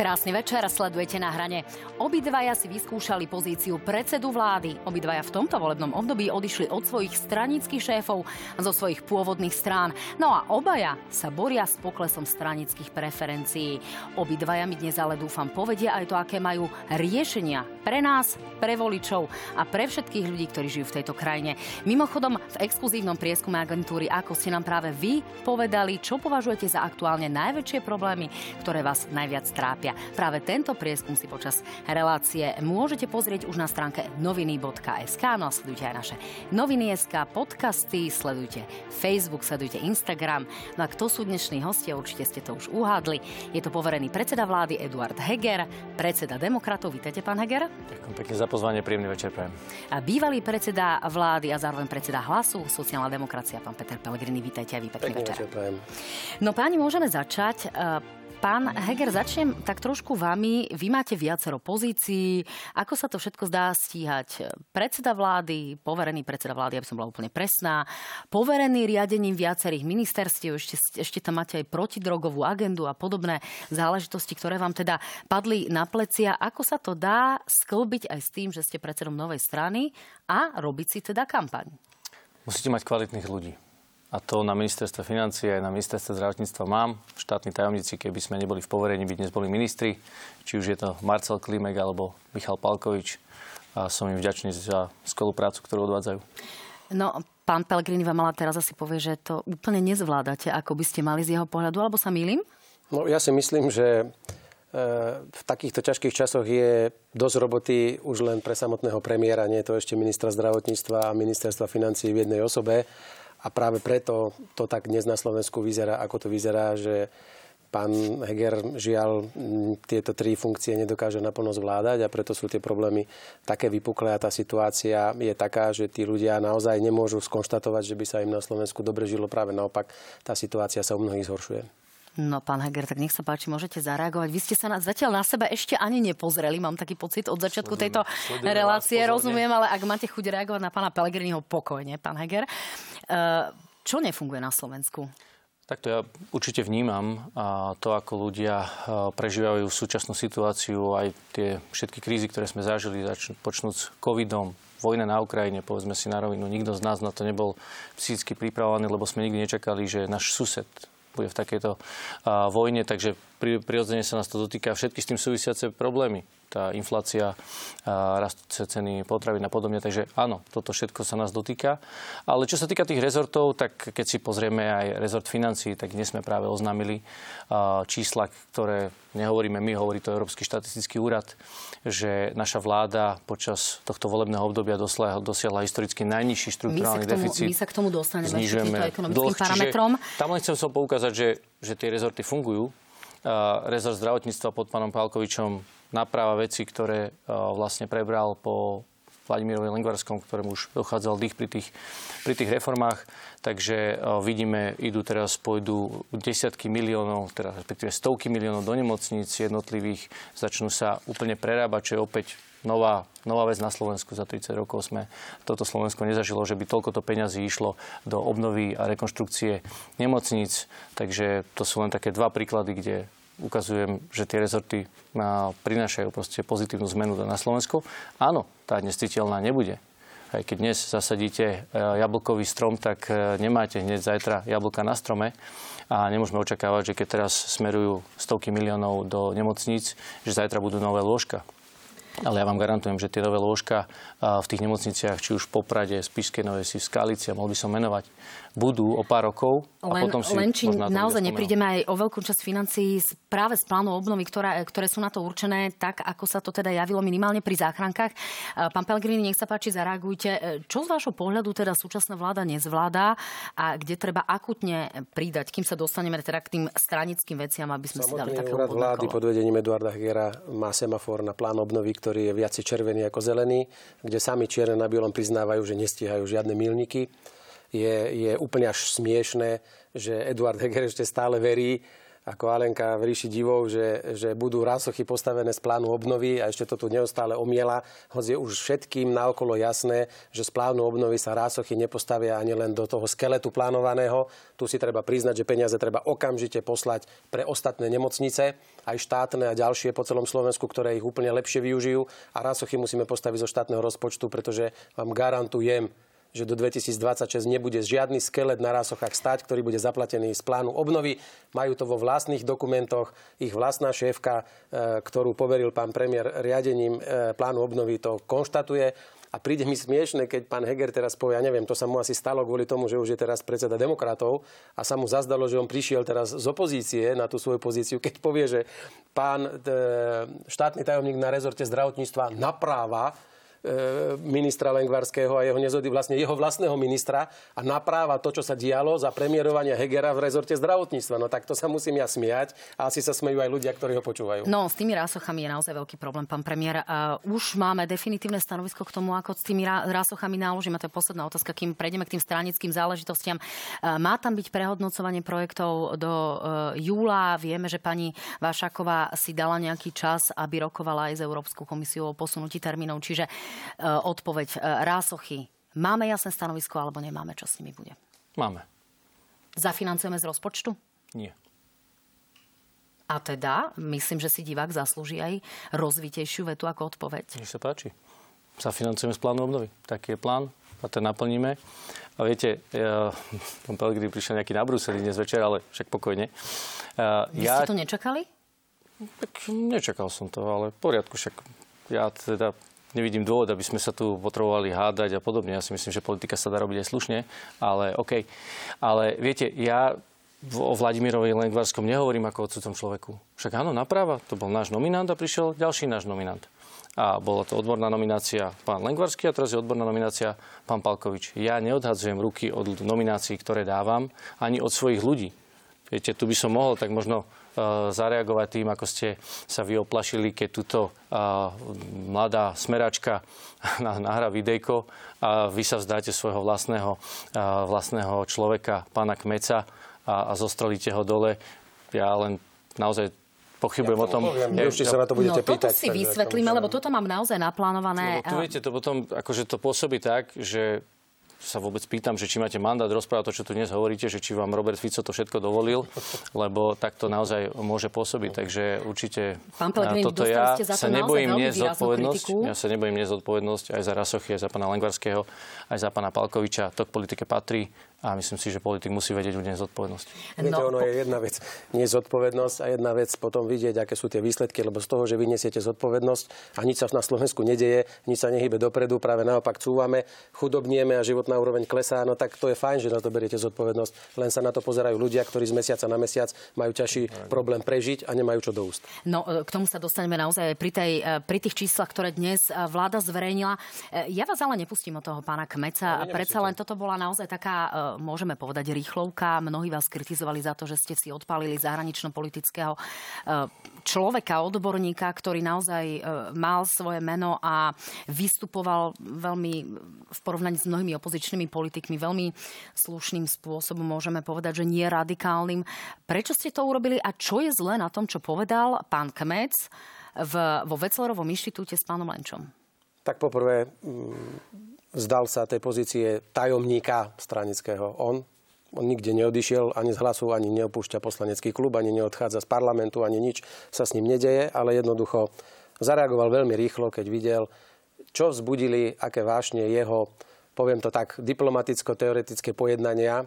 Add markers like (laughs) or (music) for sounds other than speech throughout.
Krásny večer, sledujete na hrane. Obidvaja si vyskúšali pozíciu predsedu vlády. Obidvaja v tomto volebnom období odišli od svojich stranických šéfov a zo svojich pôvodných strán. No a obaja sa boria s poklesom stranických preferencií. Obidvaja mi dnes ale dúfam povedia aj to, aké majú riešenia pre nás, pre voličov a pre všetkých ľudí, ktorí žijú v tejto krajine. Mimochodom, v exkluzívnom prieskume agentúry, ako ste nám práve vy povedali, čo považujete za aktuálne najväčšie problémy, ktoré vás najviac trápia média. Práve tento prieskum si počas relácie môžete pozrieť už na stránke noviny.sk. No a sledujte aj naše noviny.sk, podcasty, sledujte Facebook, sledujte Instagram. No a kto sú dnešní hostia, určite ste to už uhádli. Je to poverený predseda vlády Eduard Heger, predseda demokratov. Vítajte, pán Heger. Ďakujem pekne za pozvanie, príjemný večer prajem. A bývalý predseda vlády a zároveň predseda hlasu, sociálna demokracia, pán Peter Pellegrini. Vítajte aj vy, pekný večer. večer no páni, môžeme začať. Pán Heger, začnem tak trošku vami. Vy máte viacero pozícií. Ako sa to všetko zdá stíhať? Predseda vlády, poverený predseda vlády, aby som bola úplne presná, poverený riadením viacerých ministerstiev, ešte, ešte tam máte aj protidrogovú agendu a podobné záležitosti, ktoré vám teda padli na plecia. Ako sa to dá sklbiť aj s tým, že ste predsedom novej strany a robiť si teda kampaň? Musíte mať kvalitných ľudí a to na ministerstve financie aj na ministerstve zdravotníctva mám. Štátni tajomníci, keby sme neboli v poverení, by dnes boli ministri, či už je to Marcel Klimek alebo Michal Palkovič. A som im vďačný za skvelú prácu, ktorú odvádzajú. No, pán Pellegrini vám ale teraz asi povie, že to úplne nezvládate, ako by ste mali z jeho pohľadu, alebo sa mýlim? No, ja si myslím, že e, v takýchto ťažkých časoch je dosť roboty už len pre samotného premiéra, nie je to ešte ministra zdravotníctva a ministerstva financí v jednej osobe. A práve preto to tak dnes na Slovensku vyzerá, ako to vyzerá, že pán Heger žiaľ tieto tri funkcie nedokáže naplno zvládať a preto sú tie problémy také vypuklé a tá situácia je taká, že tí ľudia naozaj nemôžu skonštatovať, že by sa im na Slovensku dobre žilo. Práve naopak, tá situácia sa u mnohých zhoršuje. No, pán Heger, tak nech sa páči, môžete zareagovať. Vy ste sa na, zatiaľ na seba ešte ani nepozreli, mám taký pocit od začiatku tejto relácie, rozumiem, ale ak máte chuť reagovať na pána Pelegriniho, pokojne, pán Heger. Uh, čo nefunguje na Slovensku? Takto ja určite vnímam to, ako ľudia prežívajú súčasnú situáciu, aj tie všetky krízy, ktoré sme zažili, počnúť s covidom, vojna na Ukrajine, povedzme si na rovinu, nikto z nás na to nebol psychicky pripravovaný, lebo sme nikdy nečakali, že náš sused bude v takejto vojne, takže prirodzene sa nás to dotýka všetky s tým súvisiace problémy tá inflácia, rastúce ceny potravín a podobne. Takže áno, toto všetko sa nás dotýka. Ale čo sa týka tých rezortov, tak keď si pozrieme aj rezort financí, tak dnes sme práve oznámili čísla, ktoré nehovoríme my, hovorí to Európsky štatistický úrad, že naša vláda počas tohto volebného obdobia dosiahla, dosiahla historicky najnižší štruktúrálny deficit. My sa k tomu dostaneme Znižujeme ekonomickým parametrom. Tam len chcem som poukázať, že, že tie rezorty fungujú. rezort zdravotníctva pod pánom Pálkovičom naprava veci, ktoré e, vlastne prebral po Vladimirovi Lengvarskom, ktorému už dochádzal dých pri tých, pri tých reformách. Takže e, vidíme, idú teraz, pôjdu desiatky miliónov, teda respektíve stovky miliónov do nemocníc jednotlivých, začnú sa úplne prerábať, čo je opäť nová, nová vec na Slovensku. Za 30 rokov sme toto Slovensko nezažilo, že by toľkoto peňazí išlo do obnovy a rekonštrukcie nemocníc. Takže to sú len také dva príklady, kde ukazujem, že tie rezorty prinášajú proste pozitívnu zmenu na Slovensku. Áno, tá nesciteľná nebude. Aj keď dnes zasadíte e, jablkový strom, tak e, nemáte hneď zajtra jablka na strome. A nemôžeme očakávať, že keď teraz smerujú stovky miliónov do nemocníc, že zajtra budú nové lôžka. Ale ja vám garantujem, že tie nové lôžka v tých nemocniciach, či už v Poprade, Spišskej Novej si, v Skalici, a mohol by som menovať, budú o pár rokov a len, potom si len či naozaj neprídeme aj o veľkú časť financií práve z plánu obnovy, ktoré, ktoré sú na to určené, tak ako sa to teda javilo minimálne pri záchrankách. Pán Pellegrini, nech sa páči, zareagujte. Čo z vášho pohľadu teda súčasná vláda nezvládá a kde treba akutne pridať, kým sa dostaneme teda k tým stranickým veciam, aby sme Samotný si dali také úrad vlády pod vedením Eduarda Hegera má semafor na plán obnovy, ktorý je viacej červený ako zelený, kde sami čierne na bielom priznávajú, že nestíhajú žiadne milníky je, je úplne až smiešné, že Eduard Heger ešte stále verí ako Alenka v ríši divov, že, že budú rásochy postavené z plánu obnovy a ešte to tu neustále omiela, hoď je už všetkým naokolo jasné, že z plánu obnovy sa rásochy nepostavia ani len do toho skeletu plánovaného. Tu si treba priznať, že peniaze treba okamžite poslať pre ostatné nemocnice, aj štátne a ďalšie po celom Slovensku, ktoré ich úplne lepšie využijú. A rásochy musíme postaviť zo štátneho rozpočtu, pretože vám garantujem, že do 2026 nebude žiadny skelet na rásochách stať, ktorý bude zaplatený z plánu obnovy. Majú to vo vlastných dokumentoch. Ich vlastná šéfka, e, ktorú poveril pán premiér riadením e, plánu obnovy, to konštatuje. A príde mi smiešne, keď pán Heger teraz povie, ja neviem, to sa mu asi stalo kvôli tomu, že už je teraz predseda demokratov a sa mu zazdalo, že on prišiel teraz z opozície na tú svoju pozíciu, keď povie, že pán e, štátny tajomník na rezorte zdravotníctva napráva ministra Lengvarského a jeho nezody, vlastne jeho vlastného ministra a napráva to, čo sa dialo za premiérovania Hegera v rezorte zdravotníctva. No tak to sa musím ja smiať a asi sa smejú aj ľudia, ktorí ho počúvajú. No, s tými rásochami je naozaj veľký problém, pán premiér. Uh, už máme definitívne stanovisko k tomu, ako s tými rásochami naložíme. To je posledná otázka, kým prejdeme k tým stranickým záležitostiam. Uh, má tam byť prehodnocovanie projektov do uh, júla. Vieme, že pani Vášaková si dala nejaký čas, aby rokovala aj s Európskou komisiou o posunutí termínov. Čiže E, odpoveď. E, Rásochy. Máme jasné stanovisko alebo nemáme? Čo s nimi bude? Máme. Zafinancujeme z rozpočtu? Nie. A teda, myslím, že si divák zaslúži aj rozvitejšiu vetu ako odpoveď. Nech sa páči. Zafinancujeme z plánu obnovy. Taký je plán a ten naplníme. A viete, ja, (laughs) pán Pellegrini prišiel nejaký na Bruseli dnes večer, ale však pokojne. Vy ja... ste to nečakali? Tak nečakal som to, ale v poriadku, však ja teda nevidím dôvod, aby sme sa tu potrebovali hádať a podobne. Ja si myslím, že politika sa dá robiť aj slušne, ale OK. Ale viete, ja o Vladimirovi Lengvarskom nehovorím ako o cudzom človeku. Však áno, naprava, to bol náš nominant a prišiel ďalší náš nominant. A bola to odborná nominácia pán Lengvarský a teraz je odborná nominácia pán Palkovič. Ja neodhadzujem ruky od nominácií, ktoré dávam, ani od svojich ľudí. Viete, tu by som mohol tak možno zareagovať tým, ako ste sa vy oplašili, keď túto uh, mladá smeračka (laughs) nahra videjko a vy sa vzdáte svojho vlastného, uh, vlastného človeka, pána Kmeca a, a zostrelíte ho dole. Ja len naozaj pochybujem ja o tom. Poviem, ja, ešte sa na to budete no, pýtať. toto si vysvetlíme, lebo toto mám naozaj naplánované. No, tu viete, to potom akože to pôsobí tak, že sa vôbec pýtam, že či máte mandát rozprávať to, čo tu dnes hovoríte, že či vám Robert Fico to všetko dovolil, lebo tak to naozaj môže pôsobiť. Takže určite Pán Pellegrini, toto ja sa nebojím niesť zodpovednosť. Ja sa nebojím niesť zodpovednosť aj za Rasochy, aj za pána Lengvarského, aj za pána Palkoviča. To k politike patrí a myslím si, že politik musí vedieť unieť zodpovednosť. Viete, no, ono je jedna vec nie zodpovednosť a jedna vec potom vidieť, aké sú tie výsledky, lebo z toho, že vy nesiete zodpovednosť a nič sa na Slovensku nedeje, nič sa nehybe dopredu, práve naopak cúvame, chudobnieme a životná úroveň klesá, no tak to je fajn, že na to beriete zodpovednosť. Len sa na to pozerajú ľudia, ktorí z mesiaca na mesiac majú ťažší problém prežiť a nemajú čo do úst. No, e, k tomu sa dostaneme naozaj pri, tej, e, pri tých číslach, ktoré dnes e, vláda zverejnila. Ja vás ale nepustím od toho pána Kmeca. No, Predsa len toto bola naozaj taká môžeme povedať, rýchlovka. Mnohí vás kritizovali za to, že ste si odpálili zahranično-politického eh, človeka, odborníka, ktorý naozaj eh, mal svoje meno a vystupoval veľmi v porovnaní s mnohými opozičnými politikmi veľmi slušným spôsobom, môžeme povedať, že nie radikálnym. Prečo ste to urobili a čo je zlé na tom, čo povedal pán Kmec v, vo Veclerovom inštitúte s pánom Lenčom? Tak poprvé, mm, vzdal sa tej pozície tajomníka stranického. On, on nikde neodišiel ani z hlasu, ani neopúšťa poslanecký klub, ani neodchádza z parlamentu, ani nič sa s ním nedeje, ale jednoducho zareagoval veľmi rýchlo, keď videl, čo vzbudili, aké vášne jeho, poviem to tak, diplomaticko-teoretické pojednania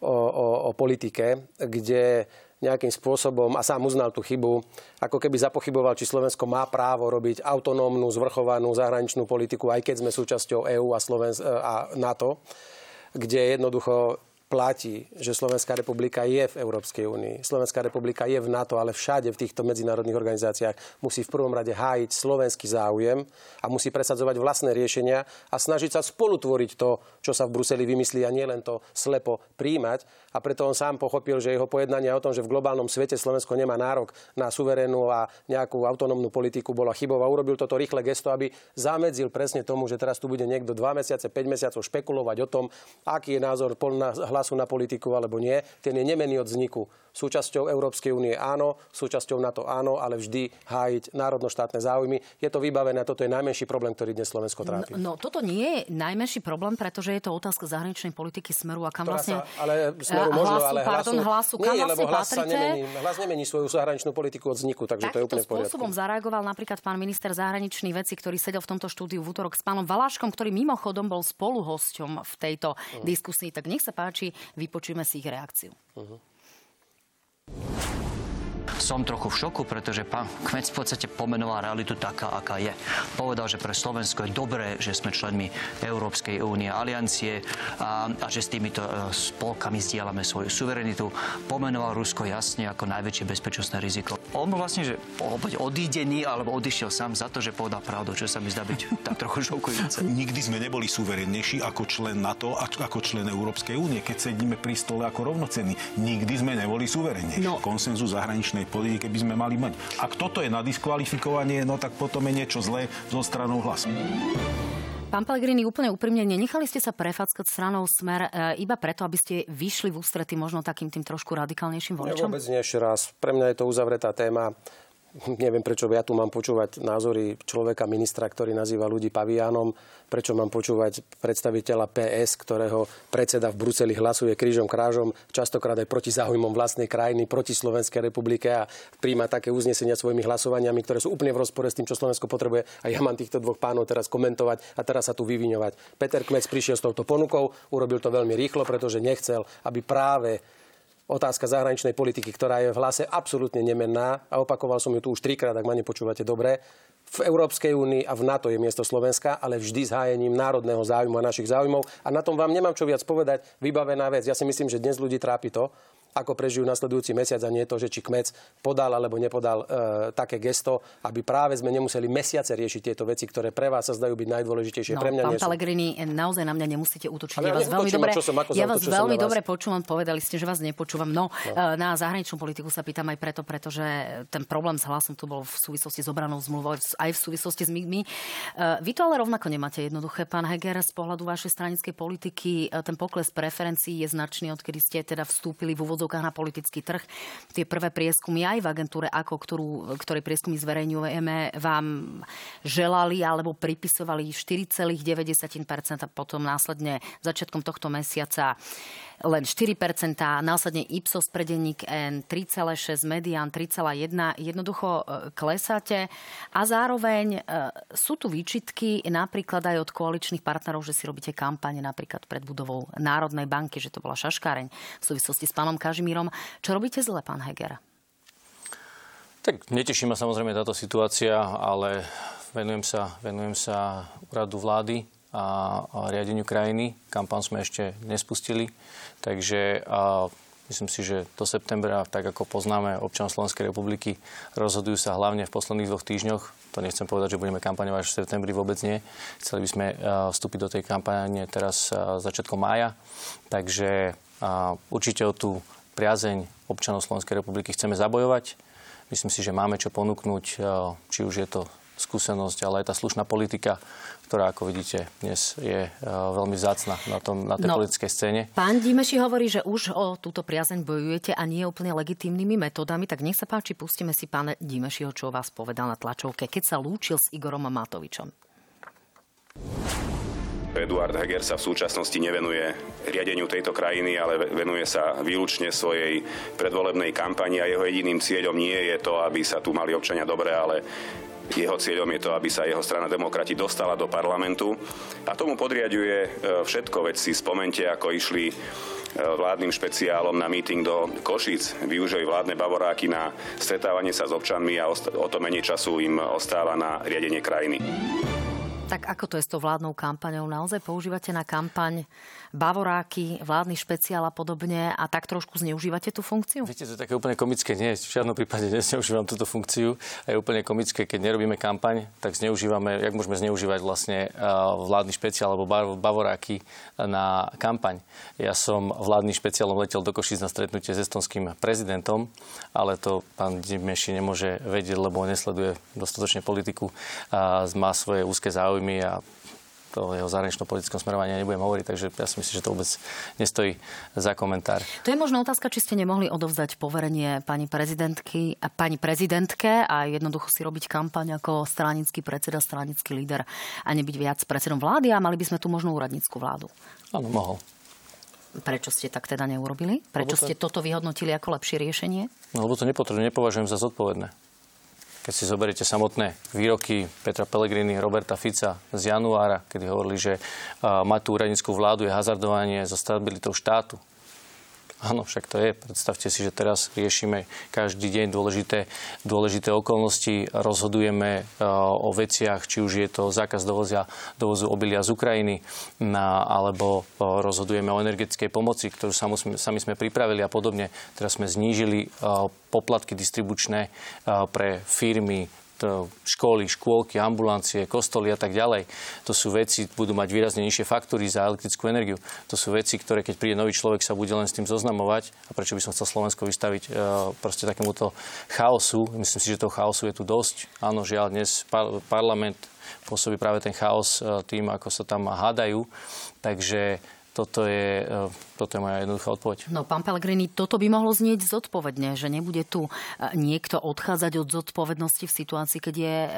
o, o, o politike, kde nejakým spôsobom a sám uznal tú chybu, ako keby zapochyboval, či Slovensko má právo robiť autonómnu, zvrchovanú zahraničnú politiku, aj keď sme súčasťou EÚ a, Slovensk- a NATO, kde jednoducho platí, že Slovenská republika je v Európskej únii. Slovenská republika je v NATO, ale všade v týchto medzinárodných organizáciách musí v prvom rade hájiť slovenský záujem a musí presadzovať vlastné riešenia a snažiť sa spolutvoriť to, čo sa v Bruseli vymyslí a nielen to slepo príjmať. A preto on sám pochopil, že jeho pojednanie o tom, že v globálnom svete Slovensko nemá nárok na suverénnu a nejakú autonómnu politiku, bola chybou a urobil toto rýchle gesto, aby zamedzil presne tomu, že teraz tu bude niekto dva mesiace, 5 mesiacov špekulovať o tom, aký je názor hlasu na politiku alebo nie, ten je nemený od vzniku. Súčasťou Európskej únie áno, súčasťou NATO áno, ale vždy hájiť národno-štátne záujmy. Je to vybavené, toto je najmenší problém, ktorý dnes Slovensko trápi. No, no toto nie je najmenší problém, pretože je to otázka zahraničnej politiky Smeru a kam vlastne... Sa, ale Smeru možno, hlasu, ale pardon, hlasu, kam nie, vlastne lebo hlas patrite? sa nemení, hlas nemení svoju zahraničnú politiku od vzniku, takže to je úplne v poriadku. spôsobom zareagoval napríklad pán minister zahraničných vecí, ktorý sedel v tomto štúdiu v útorok s pánom Valáškom, ktorý mimochodom bol spoluhosťom v tejto uh-huh. diskusii. Tak nech sa páči, vypočujeme si ich reakciu. Uh-huh. Som trochu v šoku, pretože pán Kmec v podstate pomenoval realitu taká, aká je. Povedal, že pre Slovensko je dobré, že sme členmi Európskej únie, aliancie a, a že s týmito e, spolkami zdieľame svoju suverenitu. Pomenoval Rusko jasne ako najväčšie bezpečnostné riziko. On bol vlastne, že odídený alebo odišiel sám za to, že povedal pravdu, čo sa mi zdá byť tak trochu šokujúce. (laughs) Nikdy sme neboli suverennejší ako člen NATO a ako člen Európskej únie, keď sedíme pri stole ako rovnocenní. Nikdy sme neboli suverennejší. No. Konsenzu zahraničnej politike by sme mali mať. Ak toto je na diskvalifikovanie, no tak potom je niečo zlé zo stranou hlasu. Pán Pellegrini, úplne úprimne, nenechali ste sa prefackať stranou Smer e, iba preto, aby ste vyšli v ústrety možno takým tým trošku radikálnejším voličom? Ja vôbec nie, ešte raz. Pre mňa je to uzavretá téma (laughs) neviem, prečo ja tu mám počúvať názory človeka, ministra, ktorý nazýva ľudí paviánom, prečo mám počúvať predstaviteľa PS, ktorého predseda v Bruseli hlasuje krížom krážom, častokrát aj proti záujmom vlastnej krajiny, proti Slovenskej republike a príjma také uznesenia svojimi hlasovaniami, ktoré sú úplne v rozpore s tým, čo Slovensko potrebuje. A ja mám týchto dvoch pánov teraz komentovať a teraz sa tu vyviňovať. Peter Kmec prišiel s touto ponukou, urobil to veľmi rýchlo, pretože nechcel, aby práve otázka zahraničnej politiky, ktorá je v hlase absolútne nemenná a opakoval som ju tu už trikrát, ak ma nepočúvate dobre. V Európskej únii a v NATO je miesto Slovenska, ale vždy s hájením národného záujmu a našich záujmov. A na tom vám nemám čo viac povedať. Vybavená vec. Ja si myslím, že dnes ľudí trápi to, ako prežijú nasledujúci mesiac a nie to, že či kmec podal alebo nepodal e, také gesto, aby práve sme nemuseli mesiace riešiť tieto veci, ktoré pre vás sa zdajú byť najdôležitejšie. No, pre mňa pán. Pellegrini, naozaj na mňa nemusíte útočiť. Ale ja vás veľmi dobre, som, ja vás zautočil veľmi dobre počúvam, povedali ste, že vás nepočúvam. No, no, na zahraničnú politiku sa pýtam aj preto, pretože ten problém s hlasom tu bol v súvislosti s obranou zmluvou, aj v súvislosti s MIGmi. E, vy to ale rovnako nemáte jednoduché, pán Heger, z pohľadu vašej stranickej politiky. E, ten pokles preferencií je značný, odkedy ste teda vstúpili v úvodzovkách na politický trh. Tie prvé prieskumy aj v agentúre ako, ktorú, ktorej prieskumy zverejňujeme, vám želali alebo pripisovali 4,9% a potom následne začiatkom tohto mesiaca len 4%, následne Ipsos pre denník N 3,6, Median 3,1. Jednoducho e, klesáte a zároveň e, sú tu výčitky napríklad aj od koaličných partnerov, že si robíte kampane napríklad pred budovou Národnej banky, že to bola šaškáreň v súvislosti s pánom Kažimírom. Čo robíte zle, pán Heger? Tak neteší ma samozrejme táto situácia, ale venujem sa, venujem sa úradu vlády a, riadeniu krajiny. Kampán sme ešte nespustili, takže a, myslím si, že do septembra, tak ako poznáme občan Slovenskej republiky, rozhodujú sa hlavne v posledných dvoch týždňoch. To nechcem povedať, že budeme kampaňovať v septembri, vôbec nie. Chceli by sme vstúpiť do tej kampane teraz začiatkom mája, takže určite o tú priazeň občanov Slovenskej republiky chceme zabojovať. Myslím si, že máme čo ponúknuť, či už je to skúsenosť, ale aj tá slušná politika, ktorá, ako vidíte, dnes je veľmi vzácna na, tom, na tej no, politickej scéne. Pán Dimeši hovorí, že už o túto priazeň bojujete a nie úplne legitímnymi metodami, tak nech sa páči, pustíme si pána Dimešiho, čo vás povedal na tlačovke, keď sa lúčil s Igorom Matovičom. Eduard Heger sa v súčasnosti nevenuje riadeniu tejto krajiny, ale venuje sa výlučne svojej predvolebnej kampani a jeho jediným cieľom nie je to, aby sa tu mali občania dobre, ale jeho cieľom je to, aby sa jeho strana demokrati dostala do parlamentu a tomu podriaduje e, všetko. Veď si spomente, ako išli e, vládnym špeciálom na meeting do Košíc. Využili vládne bavoráky na stretávanie sa s občanmi a o to menej času im ostáva na riadenie krajiny. Tak ako to je s tou vládnou kampaňou? Naozaj používate na kampaň bavoráky, vládny špeciál a podobne a tak trošku zneužívate tú funkciu? Viete, to je také úplne komické. Nie, v žiadnom prípade (laughs) nezneužívam túto funkciu. A je úplne komické, keď nerobíme kampaň, tak zneužívame, jak môžeme zneužívať vlastne vládny špeciál alebo bavoráky na kampaň. Ja som vládny špeciálom letel do Košic na stretnutie s estonským prezidentom, ale to pán Dimeši nemôže vedieť, lebo nesleduje dostatočne politiku a má svoje úzke záujmy záujmy a to jeho zahranično-politickom smerovaní nebudem hovoriť, takže ja si myslím, že to vôbec nestojí za komentár. To je možno otázka, či ste nemohli odovzdať poverenie pani prezidentky, pani prezidentke a jednoducho si robiť kampaň ako stranický predseda, stranický líder a nebyť viac predsedom vlády a mali by sme tu možno úradnícku vládu. Áno, mohol. Prečo ste tak teda neurobili? Prečo to... ste toto vyhodnotili ako lepšie riešenie? No, lebo to nepotrebujem, nepovažujem za zodpovedné. Keď si zoberiete samotné výroky Petra Pellegrini, Roberta Fica z januára, kedy hovorili, že mať tú úradnickú vládu je hazardovanie so stabilitou štátu, Áno, však to je. Predstavte si, že teraz riešime každý deň dôležité, dôležité okolnosti, rozhodujeme uh, o veciach, či už je to zákaz dovozia, dovozu obilia z Ukrajiny, na, alebo uh, rozhodujeme o energetickej pomoci, ktorú sami sme, pripravili a podobne. Teraz sme znížili uh, poplatky distribučné pre firmy, školy, škôlky, ambulancie, kostoly a tak ďalej. To sú veci, budú mať výrazne nižšie faktúry za elektrickú energiu. To sú veci, ktoré keď príde nový človek, sa bude len s tým zoznamovať. A prečo by som chcel Slovensko vystaviť e, proste takémuto chaosu? Myslím si, že toho chaosu je tu dosť. Áno, žiaľ, dnes parlament pôsobí práve ten chaos e, tým, ako sa tam hádajú. Takže toto je, e, toto je moja jednoduchá odpoveď. No, pán Pellegrini, toto by mohlo znieť zodpovedne, že nebude tu e, niekto odchádzať od zodpovednosti v situácii, keď je e,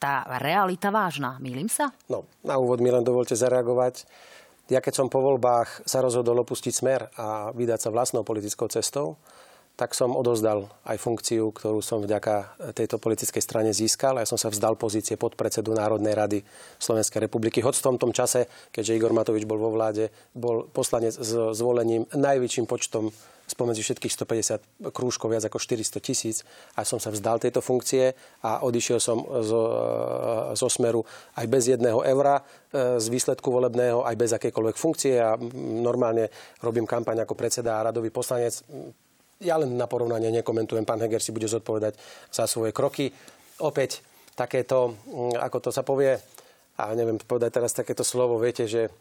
tá realita vážna. Mýlim sa? No, na úvod mi len dovolte zareagovať. Ja keď som po voľbách sa rozhodol opustiť smer a vydať sa vlastnou politickou cestou, tak som odozdal aj funkciu, ktorú som vďaka tejto politickej strane získal. Ja som sa vzdal pozície podpredsedu Národnej rady Slovenskej republiky. Hoď v tomto čase, keďže Igor Matovič bol vo vláde, bol poslanec s zvolením najväčším počtom spomedzi všetkých 150 krúžkov viac ako 400 tisíc a som sa vzdal tejto funkcie a odišiel som zo, zo smeru aj bez jedného eura e, z výsledku volebného, aj bez akékoľvek funkcie a normálne robím kampaň ako predseda a radový poslanec ja len na porovnanie nekomentujem, pán Heger si bude zodpovedať za svoje kroky. Opäť takéto, mm, ako to sa povie, a neviem povedať teraz takéto slovo, viete, že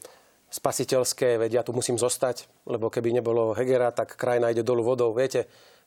spasiteľské, veď ja tu musím zostať, lebo keby nebolo Hegera, tak krajina ide dolu vodou. Viete,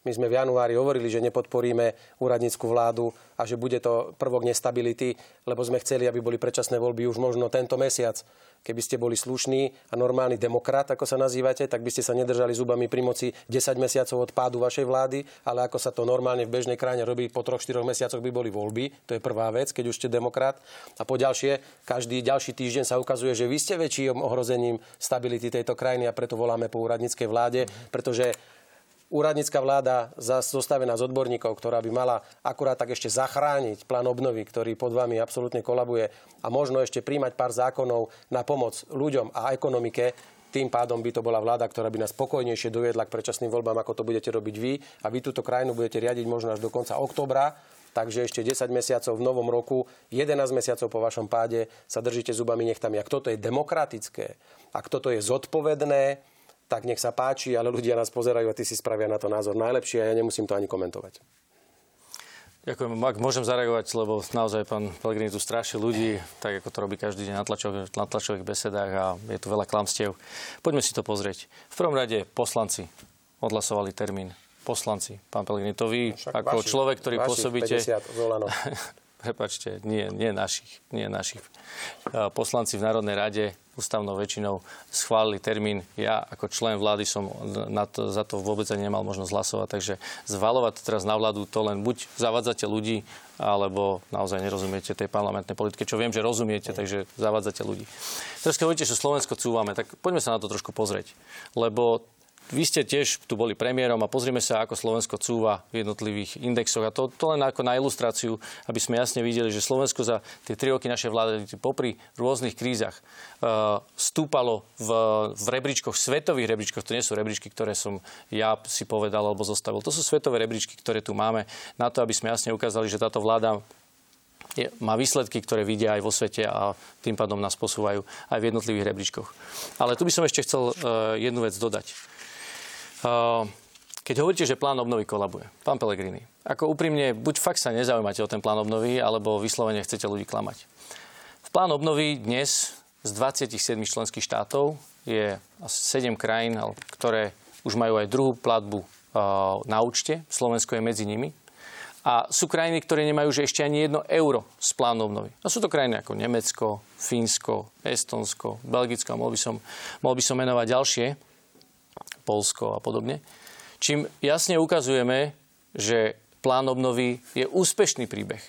my sme v januári hovorili, že nepodporíme úradnícku vládu a že bude to prvok nestability, lebo sme chceli, aby boli predčasné voľby už možno tento mesiac. Keby ste boli slušný a normálny demokrat, ako sa nazývate, tak by ste sa nedržali zubami pri moci 10 mesiacov od pádu vašej vlády, ale ako sa to normálne v bežnej krajine robí, po 3-4 mesiacoch by boli voľby. To je prvá vec, keď už ste demokrat. A po ďalšie, každý ďalší týždeň sa ukazuje, že vy ste väčším ohrozením stability tejto krajiny a preto voláme po úradníckej vláde, pretože úradnícka vláda zostavená z odborníkov, ktorá by mala akurát tak ešte zachrániť plán obnovy, ktorý pod vami absolútne kolabuje a možno ešte príjmať pár zákonov na pomoc ľuďom a ekonomike, tým pádom by to bola vláda, ktorá by nás spokojnejšie doviedla k predčasným voľbám, ako to budete robiť vy. A vy túto krajinu budete riadiť možno až do konca oktobra. Takže ešte 10 mesiacov v novom roku, 11 mesiacov po vašom páde sa držíte zubami nechtami. Ak toto je demokratické, ak toto je zodpovedné, tak nech sa páči, ale ľudia nás pozerajú a ty si spravia na to názor najlepšie a ja nemusím to ani komentovať. Ďakujem. Ak môžem zareagovať, lebo naozaj pán Pellegrini tu straší ľudí, tak ako to robí každý deň na, tlačových, na tlačových besedách a je tu veľa klamstiev. Poďme si to pozrieť. V prvom rade poslanci odhlasovali termín. Poslanci. Pán Pellegrini, to vy no ako vaši, človek, ktorý vaši pôsobíte... 50 (laughs) prepačte, nie, nie našich, nie našich. Poslanci v Národnej rade ústavnou väčšinou schválili termín. Ja ako člen vlády som na to, za to vôbec ani nemal možnosť hlasovať, takže zvalovať teraz na vládu to len buď zavadzate ľudí, alebo naozaj nerozumiete tej parlamentnej politike, čo viem, že rozumiete, takže zavádzate ľudí. Teraz keď hovoríte, že Slovensko cúvame, tak poďme sa na to trošku pozrieť. Lebo vy ste tiež tu boli premiérom a pozrieme sa, ako Slovensko cúva v jednotlivých indexoch. A to, to len ako na ilustráciu, aby sme jasne videli, že Slovensko za tie tri roky našej vlády popri rôznych krízach uh, stúpalo v, v rebríčkoch, svetových rebríčkoch. To nie sú rebríčky, ktoré som ja si povedal alebo zostavil. To sú svetové rebríčky, ktoré tu máme na to, aby sme jasne ukázali, že táto vláda je, má výsledky, ktoré vidia aj vo svete a tým pádom nás posúvajú aj v jednotlivých rebríčkoch. Ale tu by som ešte chcel uh, jednu vec dodať. Keď hovoríte, že plán obnovy kolabuje, pán Pellegrini, ako úprimne, buď fakt sa nezaujímate o ten plán obnovy, alebo vyslovene chcete ľudí klamať. V plán obnovy dnes z 27 členských štátov je asi 7 krajín, ktoré už majú aj druhú platbu na účte. Slovensko je medzi nimi. A sú krajiny, ktoré nemajú už ešte ani jedno euro z plánu obnovy. A sú to krajiny ako Nemecko, Fínsko, Estonsko, Belgicko a mohol by som, mohol by som menovať ďalšie, Polsko a podobne. Čím jasne ukazujeme, že plán obnovy je úspešný príbeh.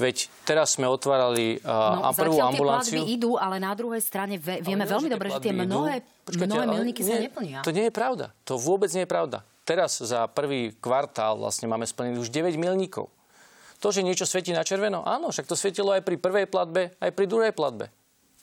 Veď teraz sme otvárali uh, no, prvú ambulanciu. tie idú, ale na druhej strane vieme veľmi dobre, že tie mnohé, Počkajte, mnohé milníky sa neplnia. To nie je pravda. To vôbec nie je pravda teraz za prvý kvartál vlastne máme splnených už 9 milníkov. To, že niečo svieti na červeno, áno, však to svietilo aj pri prvej platbe, aj pri druhej platbe.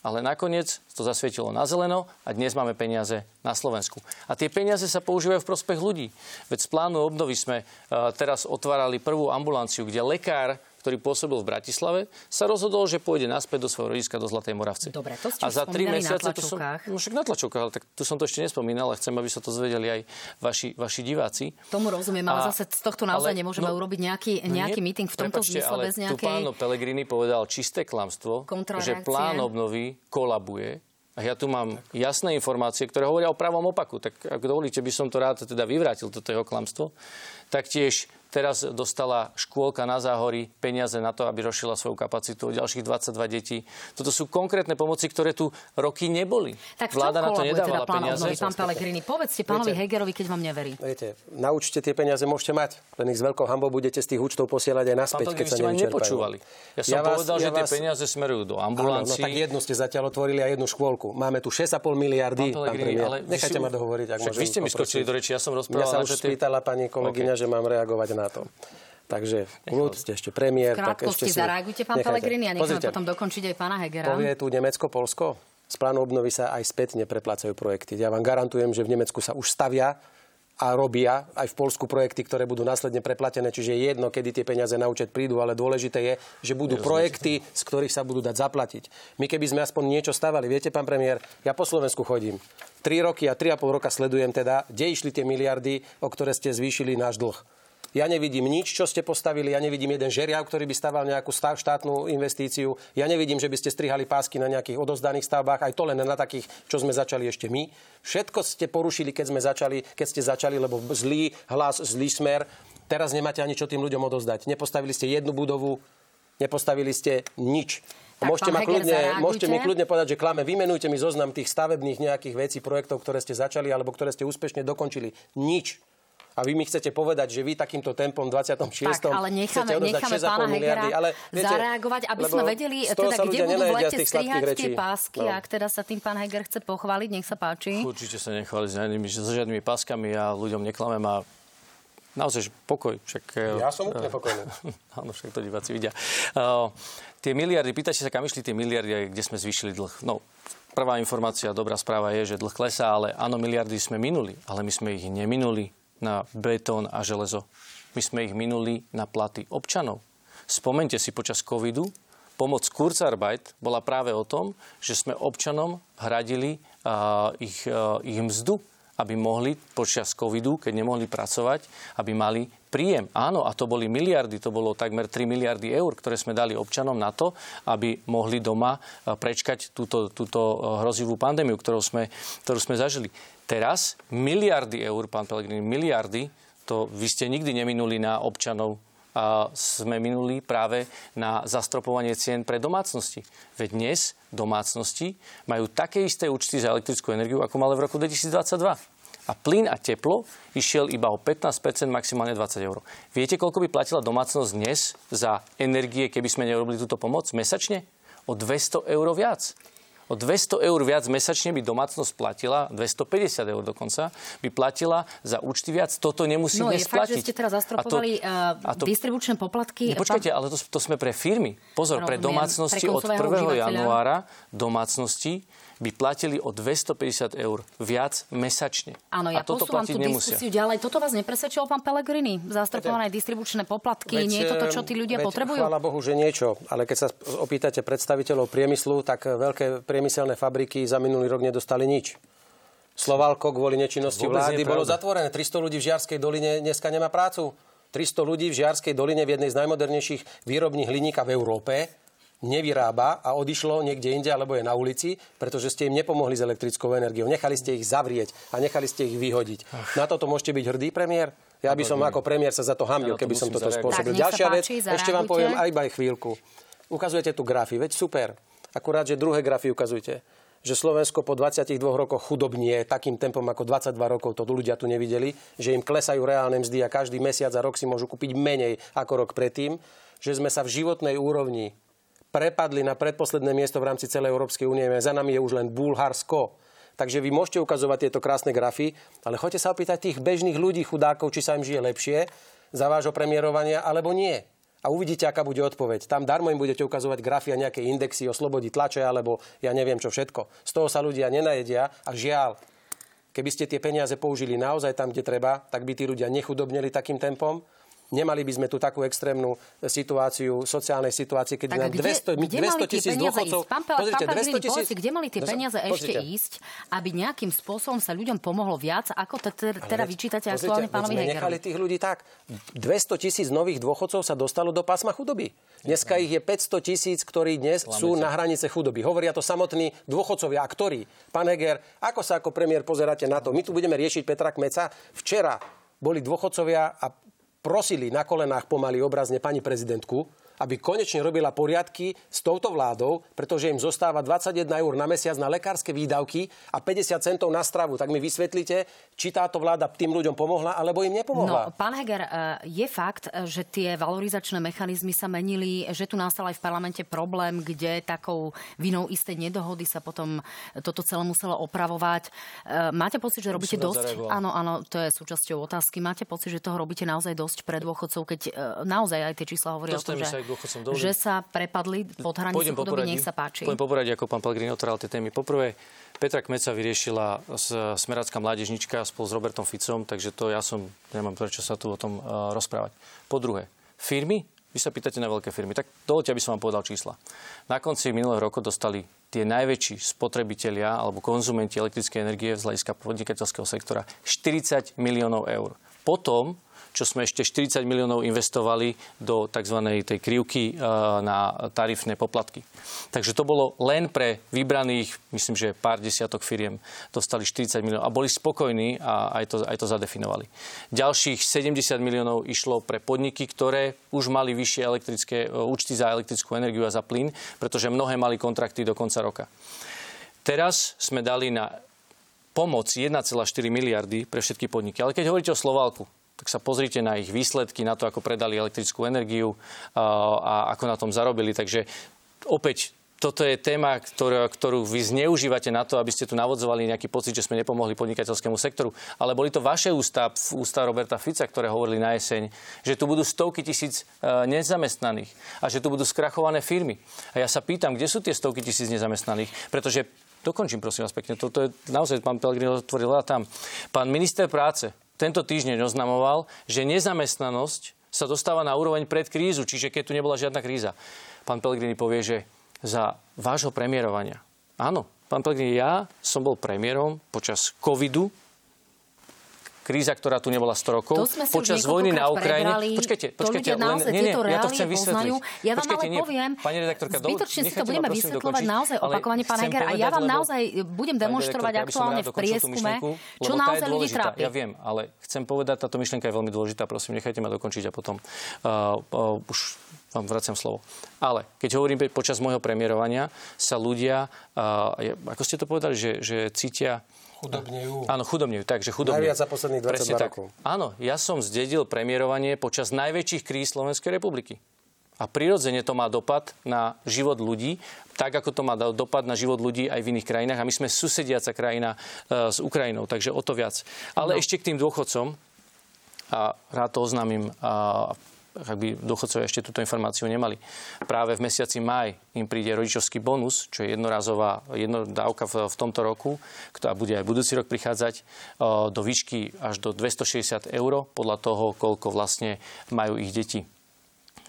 Ale nakoniec to zasvietilo na zeleno a dnes máme peniaze na Slovensku. A tie peniaze sa používajú v prospech ľudí. Veď z plánu obnovy sme uh, teraz otvárali prvú ambulanciu, kde lekár ktorý pôsobil v Bratislave, sa rozhodol, že pôjde naspäť do svojho rodiska do Zlatej Moravce. Dobre, to ste a za tri mesiace to som, no však na tlačovkách, ale tak tu som to ešte nespomínal, ale chcem, aby sa to zvedeli aj vaši, vaši diváci. Tomu rozumiem, ale a, zase z tohto naozaj ale, nemôžeme no, urobiť nejaký, nejaký nie, meeting v tomto prepačte, zmysle bez nejakej... Tu pán Pelegrini povedal čisté klamstvo, že plán obnovy kolabuje a ja tu mám jasné informácie, ktoré hovoria o pravom opaku. Tak ak dovolíte, by som to rád teda vyvrátil, toto jeho klamstvo. Taktiež Teraz dostala škôlka na Záhory peniaze na to, aby rozšila svoju kapacitu o ďalších 22 detí. Toto sú konkrétne pomoci, ktoré tu roky neboli. Tak Vláda na to nedávala teda peniaze. Obnovy, pán Pelegrini, povedzte pánovi viete, Hegerovi, keď vám neverí. Viete, naučte tie peniaze, môžete mať. Len ich s veľkou hambou budete z tých účtov posielať aj naspäť, keď sa nepočúvali. Ja som ja povedal, vás, že ja tie vás... peniaze smerujú do ambulancií. Áno, no tak jednu ste zatiaľ otvorili a jednu škôlku. Máme tu 6,5 miliardy, pán, pán premiér. Ale Nechajte si... ma dohovoriť, ak môžem. Vy ste mi skočili do reči, ja som rozprával. Mňa sa už spýtala pani kolegyňa, že mám reagovať na to. Takže kľud, ste ešte premiér. V tak ešte si... zareagujte, pán Pelegrini, a necháme potom dokončiť aj pána Hegera. Povie tu Nemecko, Polsko? Z plánu obnovy sa aj spätne preplácajú projekty. Ja vám garantujem, že v Nemecku sa už stavia a robia aj v Polsku projekty, ktoré budú následne preplatené, čiže je jedno, kedy tie peniaze na účet prídu, ale dôležité je, že budú projekty, z ktorých sa budú dať zaplatiť. My keby sme aspoň niečo stavali, viete, pán premiér, ja po Slovensku chodím. 3 roky a 3,5 roka sledujem teda, kde išli tie miliardy, o ktoré ste zvýšili náš dlh. Ja nevidím nič, čo ste postavili, ja nevidím jeden žeriav, ktorý by staval nejakú štátnu investíciu, ja nevidím, že by ste strihali pásky na nejakých odozdaných stavbách, aj to len na takých, čo sme začali ešte my. Všetko ste porušili, keď sme začali, keď ste začali, lebo zlý hlas, zlý smer. Teraz nemáte ani čo tým ľuďom odozdať. Nepostavili ste jednu budovu, nepostavili ste nič. Tak, môžete, ma kľudne, môžete mi kľudne povedať, že klame, vymenujte mi zoznam tých stavebných nejakých vecí, projektov, ktoré ste začali alebo ktoré ste úspešne dokončili. Nič a vy mi chcete povedať, že vy takýmto tempom 26. Tak, ale necháme, necháme pána Hegera ale, viete, zareagovať, aby sme vedeli, teda, kde budú v lete strihať tie pásky, no. ak teda sa tým pán Heger chce pochváliť, nech sa páči. Určite sa nechváliť s žiadnymi, so žiadnymi páskami a ľuďom neklamem a naozaj pokoj. Však, e, ja som úplne pokojný. (laughs) Áno, však to diváci vidia. Uh, tie miliardy, pýtate sa, kam išli tie miliardy, kde sme zvýšili dlh. No, prvá informácia, dobrá správa je, že dlh klesá, ale áno, miliardy sme minuli, ale my sme ich neminuli na betón a železo. My sme ich minuli na platy občanov. Spomente si počas covidu, pomoc Kurzarbeit bola práve o tom, že sme občanom hradili uh, ich, uh, ich mzdu, aby mohli počas covidu, keď nemohli pracovať, aby mali príjem. Áno, a to boli miliardy, to bolo takmer 3 miliardy eur, ktoré sme dali občanom na to, aby mohli doma prečkať túto, túto hrozivú pandémiu, ktorú sme, ktorú sme zažili. Teraz miliardy eur, pán Pelegrini, miliardy, to vy ste nikdy neminuli na občanov a sme minuli práve na zastropovanie cien pre domácnosti. Veď dnes domácnosti majú také isté účty za elektrickú energiu, ako mali v roku 2022. A plyn a teplo išiel iba o 15%, maximálne 20 eur. Viete, koľko by platila domácnosť dnes za energie, keby sme nerobili túto pomoc mesačne? O 200 eur viac o 200 eur viac mesačne by domácnosť platila, 250 eur dokonca, by platila za účty viac. Toto nemusí no, dnes je fakt, platiť. že ste teraz zastropovali a to, a to, distribučné poplatky. Nepočkajte, ale to, to sme pre firmy. Pozor, no, pre domácnosti od 1. januára domácnosti by platili o 250 eur viac mesačne. Áno, ja a toto posúvam tú nemusia. diskusiu ďalej. Toto vás nepresvedčil pán Pelegrini? Zastrpované distribučné poplatky, veď, nie je toto, čo tí ľudia veď, potrebujú? Chvála Bohu, že niečo. Ale keď sa opýtate predstaviteľov priemyslu, tak veľké priemyselné fabriky za minulý rok nedostali nič. Slovalko kvôli nečinnosti vlády bolo zatvorené. 300 ľudí v Žiarskej doline dneska nemá prácu. 300 ľudí v Žiarskej doline v jednej z najmodernejších výrobných hliníka v Európe nevyrába a odišlo niekde inde alebo je na ulici, pretože ste im nepomohli s elektrickou energiou. Nechali ste ich zavrieť a nechali ste ich vyhodiť. Ach. Na toto môžete byť hrdý, premiér? Ja by som ako premiér sa za to hambil, keby som toto spôsobil. Ďalšia vec, ešte vám poviem aj aj chvíľku. Ukazujete tu grafy, veď super. Akurát, že druhé grafy ukazujete že Slovensko po 22 rokoch chudobnie takým tempom ako 22 rokov, to ľudia tu nevideli, že im klesajú reálne mzdy a každý mesiac a rok si môžu kúpiť menej ako rok predtým, že sme sa v životnej úrovni prepadli na predposledné miesto v rámci celej Európskej únie. Za nami je už len Bulharsko. Takže vy môžete ukazovať tieto krásne grafy, ale choďte sa opýtať tých bežných ľudí, chudákov, či sa im žije lepšie za vášho premiérovania, alebo nie a uvidíte, aká bude odpoveď. Tam darmo im budete ukazovať grafy a nejaké indexy o slobodi tlače alebo ja neviem čo všetko. Z toho sa ľudia nenajedia a žiaľ, keby ste tie peniaze použili naozaj tam, kde treba, tak by tí ľudia nechudobneli takým tempom Nemali by sme tu takú extrémnu situáciu, sociálnej situácii, keď na 200, kde 200 tisíc dôchodcov... Pán, Pel, pozrite, pán 200 tisíc... kde mali tie peniaze no, ešte ísť, aby nejakým spôsobom sa ľuďom pomohlo viac, ako te, teda vyčítate aktuálne pánovi Hegerovi? nechali tých ľudí tak. 200 tisíc nových dôchodcov sa dostalo do pásma chudoby. Dneska ich je 500 tisíc, ktorí dnes sú na hranice chudoby. Hovoria to samotní dôchodcovia. A ktorí? Pán Heger, ako sa ako premiér pozeráte na to? My tu budeme riešiť Petra Kmeca. Včera boli dôchodcovia a prosili na kolenách pomaly obrazne pani prezidentku, aby konečne robila poriadky s touto vládou, pretože im zostáva 21 eur na mesiac na lekárske výdavky a 50 centov na stravu. Tak mi vysvetlite, či táto vláda tým ľuďom pomohla, alebo im nepomohla. No, pán Heger, e, je fakt, že tie valorizačné mechanizmy sa menili, že tu nastal aj v parlamente problém, kde takou vinou istej nedohody sa potom toto celé muselo opravovať. E, máte pocit, že robíte dosť? Áno, áno, to je súčasťou otázky. Máte pocit, že toho robíte naozaj dosť pre dôchodcov, keď e, naozaj aj tie čísla hovoria o tom, že dôchodcom dovolím. Že sa prepadli pod hranicu chudoby, nech sa páči. Poviem poporadí, ako pán Pellegrini otváral tie témy. Poprvé, Petra Kmeca vyriešila smerácká mládežnička spolu s Robertom Ficom, takže to ja som, nemám prečo sa tu o tom uh, rozprávať. Po druhé, firmy, vy sa pýtate na veľké firmy, tak dovolte, aby som vám povedal čísla. Na konci minulého roku dostali tie najväčší spotrebitelia alebo konzumenti elektrickej energie z hľadiska podnikateľského sektora 40 miliónov eur. Potom čo sme ešte 40 miliónov investovali do tzv. tej krivky e, na tarifné poplatky. Takže to bolo len pre vybraných, myslím, že pár desiatok firiem dostali 40 miliónov a boli spokojní a aj to, aj to zadefinovali. Ďalších 70 miliónov išlo pre podniky, ktoré už mali vyššie elektrické e, účty za elektrickú energiu a za plyn, pretože mnohé mali kontrakty do konca roka. Teraz sme dali na pomoc 1,4 miliardy pre všetky podniky. Ale keď hovoríte o Slovalku, tak sa pozrite na ich výsledky, na to, ako predali elektrickú energiu a ako na tom zarobili. Takže opäť toto je téma, ktorú, ktorú vy zneužívate na to, aby ste tu navodzovali nejaký pocit, že sme nepomohli podnikateľskému sektoru. Ale boli to vaše ústa, ústa Roberta Fica, ktoré hovorili na jeseň, že tu budú stovky tisíc e, nezamestnaných a že tu budú skrachované firmy. A ja sa pýtam, kde sú tie stovky tisíc nezamestnaných? Pretože dokončím prosím vás pekne, toto je naozaj, pán Pellegrini otvoril tam. Pán minister práce tento týždeň oznamoval, že nezamestnanosť sa dostáva na úroveň pred krízu, čiže keď tu nebola žiadna kríza. Pán Pellegrini povie, že za vášho premiérovania. Áno, pán Pellegrini, ja som bol premiérom počas covidu, kríza, ktorá tu nebola 100 rokov, počas vojny na Ukrajine. Prebrali, počkajte, počkajte, len, nie, nie, ja to chcem vysvetliť. Ja vám počkajte, ale poviem, pani redaktorka, zbytočne si to budeme vysvetľovať naozaj opakovane, pán Heger, a ja vám naozaj budem demonstrovať aktuálne v prieskume, čo naozaj ľudí trápi. Ja viem, ale chcem povedať, táto myšlienka je veľmi dôležitá, prosím, nechajte ma dokončiť a potom uh, uh, už vám vraciam slovo. Ale keď hovorím počas môjho premiérovania, sa ľudia, uh, ako ste to povedali, že, že cítia Chudobnejú. Áno, chudobnejú, takže chudobnejú. Najviac za posledných 22 Presne rokov. Tak. Áno, ja som zdedil premiérovanie počas najväčších kríz Slovenskej republiky. A prirodzene to má dopad na život ľudí, tak ako to má dopad na život ľudí aj v iných krajinách. A my sme susediaca krajina e, s Ukrajinou, takže o to viac. Ale no. ešte k tým dôchodcom, a rád to oznámim, a ak by dôchodcovia ešte túto informáciu nemali. Práve v mesiaci maj im príde rodičovský bonus, čo je jednorazová dávka v, v tomto roku, ktorá bude aj budúci rok prichádzať do výšky až do 260 eur, podľa toho, koľko vlastne majú ich deti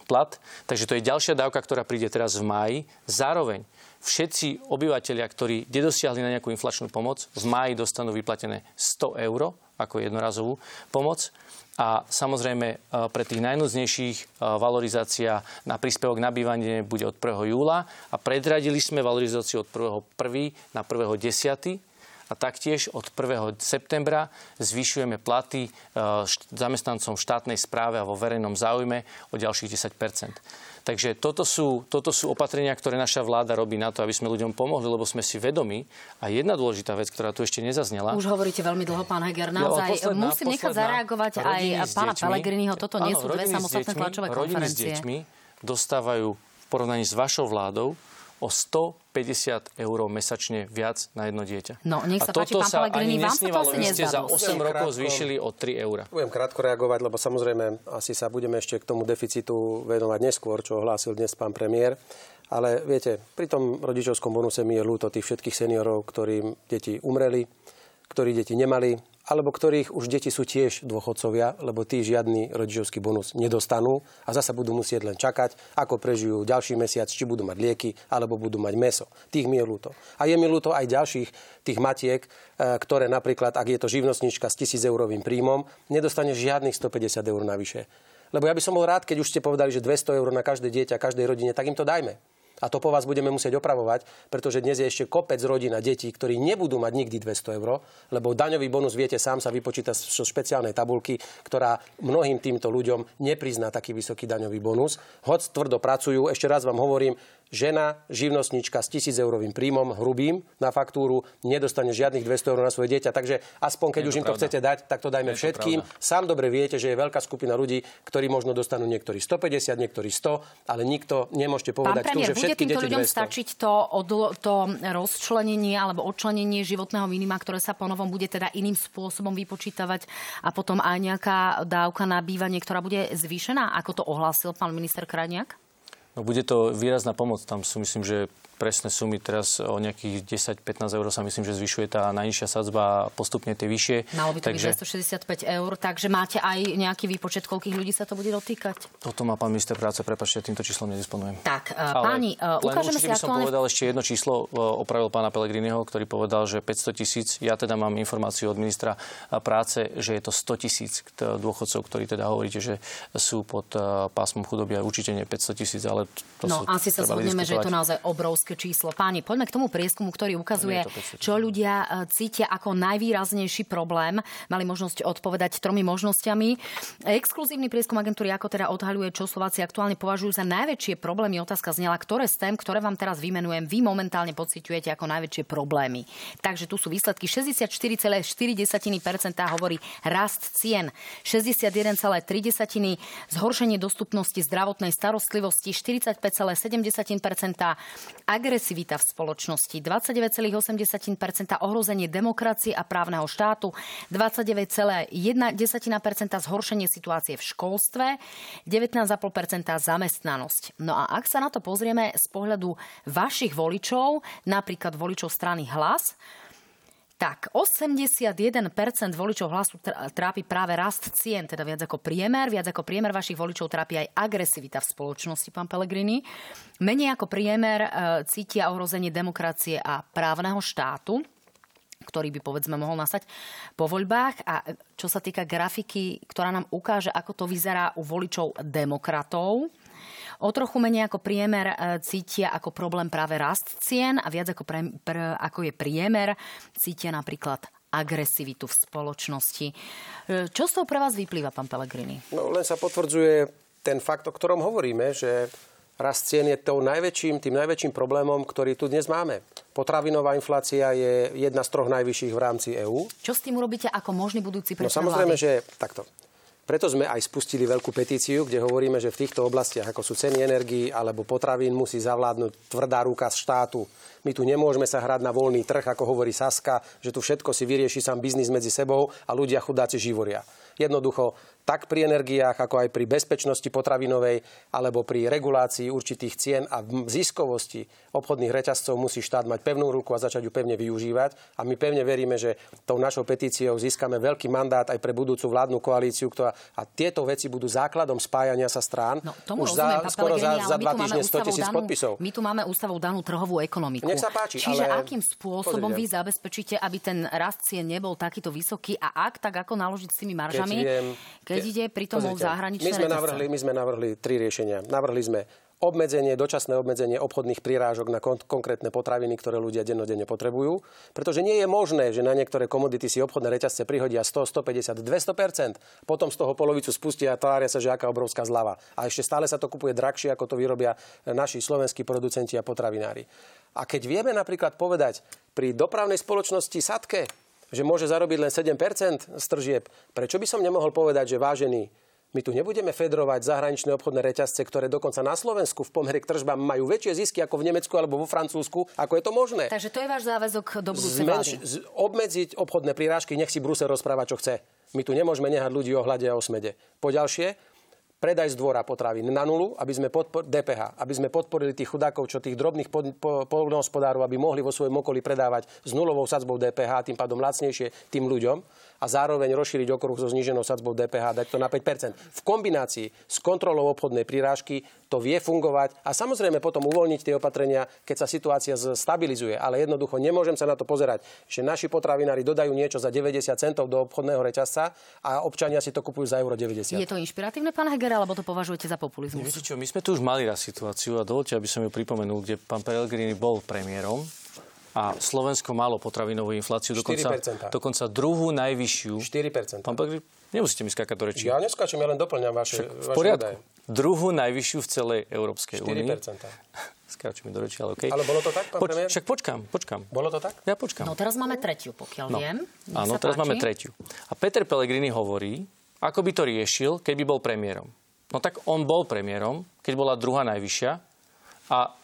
plat. Takže to je ďalšia dávka, ktorá príde teraz v máji. Zároveň všetci obyvateľia, ktorí nedosiahli na nejakú inflačnú pomoc, v máji dostanú vyplatené 100 eur ako jednorazovú pomoc. A samozrejme e, pre tých najnúznejších e, valorizácia na príspevok na bývanie bude od 1. júla a predradili sme valorizáciu od 1. 1. na 1. 10. A taktiež od 1. septembra zvyšujeme platy zamestnancom v štátnej správe a vo verejnom záujme o ďalších 10% Takže toto sú, toto sú opatrenia, ktoré naša vláda robí na to, aby sme ľuďom pomohli, lebo sme si vedomi. A jedna dôležitá vec, ktorá tu ešte nezaznela. Už hovoríte veľmi dľho, pán Heger. Naozaj ja, posledná, musím posledná, nechať zareagovať aj pána Pelegriniho. Toto nie sú dve samostatné tlačové konferencie. Rodiny s deťmi dostávajú v porovnaní s vašou vládou o 150 eur mesačne viac na jedno dieťa. No, nech sa a páči, pán Pellegrini, vám sa to asi ste za 8 rokov zvýšili o 3 eur. Budem krátko reagovať, lebo samozrejme asi sa budeme ešte k tomu deficitu venovať neskôr, čo ohlásil dnes pán premiér. Ale viete, pri tom rodičovskom bonuse mi je ľúto tých všetkých seniorov, ktorým deti umreli, ktorí deti nemali, alebo ktorých už deti sú tiež dôchodcovia, lebo tí žiadny rodičovský bonus nedostanú a zasa budú musieť len čakať, ako prežijú ďalší mesiac, či budú mať lieky, alebo budú mať meso. Tých mi je ľúto. A je mi ľúto aj ďalších tých matiek, e, ktoré napríklad, ak je to živnostnička s 1000 eurovým príjmom, nedostane žiadnych 150 eur navyše. Lebo ja by som bol rád, keď už ste povedali, že 200 eur na každé dieťa, každej rodine, tak im to dajme. A to po vás budeme musieť opravovať, pretože dnes je ešte kopec rodina detí, ktorí nebudú mať nikdy 200 eur, lebo daňový bonus, viete, sám sa vypočíta zo špeciálnej tabulky, ktorá mnohým týmto ľuďom neprizná taký vysoký daňový bonus. Hoď tvrdo pracujú, ešte raz vám hovorím, žena, živnostnička s 1000 eurovým príjmom hrubým na faktúru nedostane žiadnych 200 eur na svoje dieťa. Takže aspoň keď už im to pravda. chcete dať, tak to dajme Je všetkým. To Sám dobre viete, že je veľká skupina ľudí, ktorí možno dostanú niektorí 150, niektorí 100, ale nikto nemôžete povedať Pán premiér, tu, že všetky bude týmto ľuďom 200. stačiť to, odlo, to rozčlenenie alebo odčlenenie životného minima, ktoré sa ponovom bude teda iným spôsobom vypočítavať a potom aj nejaká dávka na bývanie, ktorá bude zvýšená, ako to ohlásil pán minister Krajniak? No bude to výrazná pomoc. Tam sú, myslím, že presné sumy teraz o nejakých 10-15 eur sa myslím, že zvyšuje tá najnižšia sadzba a postupne tie vyššie. Malo by to takže... byť 265 eur, takže máte aj nejaký výpočet, koľkých ľudí sa to bude dotýkať? Toto má pán minister práce, prepačte, týmto číslom nedisponujem. Tak, uh, páni, uh, ukážeme si by som povedal ešte jedno číslo, uh, opravil pána Pelegriniho, ktorý povedal, že 500 tisíc, ja teda mám informáciu od ministra práce, že je to 100 tisíc dôchodcov, ktorí teda hovoríte, že sú pod pásmom chudoby a určite nie 500 tisíc, ale to No, asi sa zhodneme, že je to naozaj obrovské obrovské číslo. Páni, poďme k tomu prieskumu, ktorý ukazuje, čo ľudia e, cítia ako najvýraznejší problém. Mali možnosť odpovedať tromi možnosťami. Exkluzívny prieskum agentúry ako teda odhaľuje, čo Slováci aktuálne považujú za najväčšie problémy. Otázka znela, ktoré z tém, ktoré vám teraz vymenujem, vy momentálne pociťujete ako najväčšie problémy. Takže tu sú výsledky 64,4% hovorí rast cien, 61,3% zhoršenie dostupnosti zdravotnej starostlivosti, 45,7% agresivita v spoločnosti, 29,8% ohrozenie demokracie a právneho štátu, 29,1% zhoršenie situácie v školstve, 19,5% zamestnanosť. No a ak sa na to pozrieme z pohľadu vašich voličov, napríklad voličov strany Hlas, tak 81% voličov hlasu trápi práve rast cien, teda viac ako priemer. Viac ako priemer vašich voličov trápi aj agresivita v spoločnosti, pán Pellegrini. Menej ako priemer e, cítia ohrozenie demokracie a právneho štátu ktorý by povedzme mohol nastať po voľbách. A čo sa týka grafiky, ktorá nám ukáže, ako to vyzerá u voličov demokratov, O trochu menej ako priemer e, cítia ako problém práve rast cien a viac ako, pre, pre, ako je priemer cítia napríklad agresivitu v spoločnosti. E, čo z toho pre vás vyplýva, pán Pellegrini? No, len sa potvrdzuje ten fakt, o ktorom hovoríme, že rast cien je tou najväčším, tým najväčším problémom, ktorý tu dnes máme. Potravinová inflácia je jedna z troch najvyšších v rámci EÚ. Čo s tým urobíte ako možný budúci predseda No samozrejme, vlády? že takto. Preto sme aj spustili veľkú petíciu, kde hovoríme, že v týchto oblastiach, ako sú ceny energií alebo potravín, musí zavládnuť tvrdá ruka z štátu. My tu nemôžeme sa hrať na voľný trh, ako hovorí Saska, že tu všetko si vyrieši sám biznis medzi sebou a ľudia chudáci živoria. Jednoducho tak pri energiách, ako aj pri bezpečnosti potravinovej alebo pri regulácii určitých cien a ziskovosti obchodných reťazcov musí štát mať pevnú ruku a začať ju pevne využívať. A my pevne veríme, že tou našou petíciou získame veľký mandát aj pre budúcu vládnu koalíciu, ktorá, a tieto veci budú základom spájania sa strán. No, tomu Už rozumiem, za, skoro za, za dva týždne 100 tisíc podpisov. My tu máme ústavou danú trhovú ekonomiku. Nech sa páči, Čiže ale... akým spôsobom vy zabezpečíte, aby ten rast cien nebol takýto vysoký a ak, tak ako naložiť s tými maržami? Keď, viem, keď ide pri tom zahraničné my sme, navrhli, my sme navrhli tri riešenia. Navrhli sme obmedzenie, dočasné obmedzenie obchodných prírážok na kon- konkrétne potraviny, ktoré ľudia dennodenne potrebujú. Pretože nie je možné, že na niektoré komodity si obchodné reťazce prihodia 100, 150, 200% potom z toho polovicu spustia a tvária sa, že aká obrovská zľava. A ešte stále sa to kupuje drahšie, ako to vyrobia naši slovenskí producenti a potravinári. A keď vieme napríklad povedať pri dopravnej spoločnosti Sadke, že môže zarobiť len 7% z tržieb, prečo by som nemohol povedať, že vážený my tu nebudeme fedrovať zahraničné obchodné reťazce, ktoré dokonca na Slovensku v pomere k tržbám majú väčšie zisky ako v Nemecku alebo vo Francúzsku. Ako je to možné? Takže to je váš záväzok do budúcej Zmenš, z, obmedziť obchodné prírážky, nech si Brusel rozpráva, čo chce. My tu nemôžeme nehať ľudí o hlade a o smede. Poďalšie, predaj z dvora potravín na nulu, aby sme podpor- DPH, aby sme podporili tých chudákov, čo tých drobných pod- po- poľnohospodárov, aby mohli vo svojom okolí predávať s nulovou sadzbou DPH, tým pádom lacnejšie tým ľuďom a zároveň rozšíriť okruh so zníženou sadzbou DPH, dať to na 5% V kombinácii s kontrolou obchodnej prirážky to vie fungovať a samozrejme potom uvoľniť tie opatrenia, keď sa situácia stabilizuje. Ale jednoducho nemôžem sa na to pozerať, že naši potravinári dodajú niečo za 90 centov do obchodného reťazca a občania si to kupujú za euro 90. Je to inšpiratívne, pán Heger? Heger, alebo to považujete za populizmus? Viete čo, my sme tu už mali raz situáciu a dovolte, aby som ju pripomenul, kde pán Pellegrini bol premiérom a Slovensko malo potravinovú infláciu, dokonca, dokonca druhú najvyššiu. 4%. Pán Pellegrini, nemusíte mi skákať do rečí. Ja neskáčem, ja len doplňam vaše, Však, v poriadku. Vaše druhú najvyššiu v celej Európskej únii. 4%. (laughs) Skáču mi do reči, ale okay. Ale bolo to tak, pán Poč- premiér? Však počkám, počkám. Bolo to tak? Ja počkám. No teraz máme tretiu, pokiaľ no. viem. Nech Áno, teraz páči. máme tretiu. A Peter Pellegrini hovorí, ako by to riešil, keby bol premiérom. No tak on bol premiérom, keď bola druhá najvyššia. A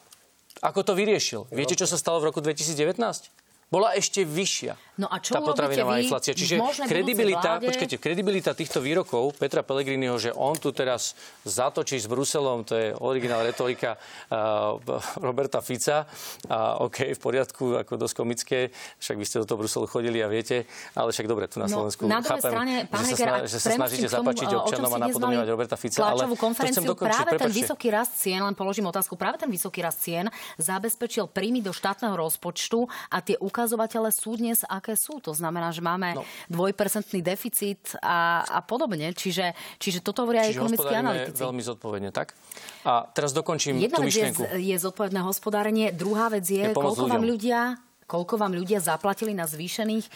ako to vyriešil? Viete, čo sa stalo v roku 2019? bola ešte vyššia. No a čo tá potravinová inflácia. Čiže kredibilita, vláde... počkajte, kredibilita týchto výrokov Petra Pellegriniho, že on tu teraz zatočí s Bruselom, to je originál retorika uh, Roberta Fica. A OK, v poriadku, ako dosť komické, však vy ste do toho Bruselu chodili a viete, ale však dobre, tu na no, Slovensku na chápem, strane, pán že, sa, že sa snažíte zapačiť občanom a napodobňovať Roberta Fica, ale konferenciu, dokončiť, práve prepačte. ten vysoký rast cien, len položím otázku, práve ten vysoký rast cien zabezpečil príjmy do štátneho rozpočtu a tie ukazovatele sú dnes, aké sú. To znamená, že máme no. dvojpercentný deficit a, a podobne. Čiže, čiže toto hovoria aj ekonomickí analytici. veľmi zodpovedne, tak? A teraz dokončím Jedna tú myšlienku. je, je zodpovedné hospodárenie, druhá vec je, je koľko ľuďom. vám ľudia koľko vám ľudia zaplatili na zvýšených e,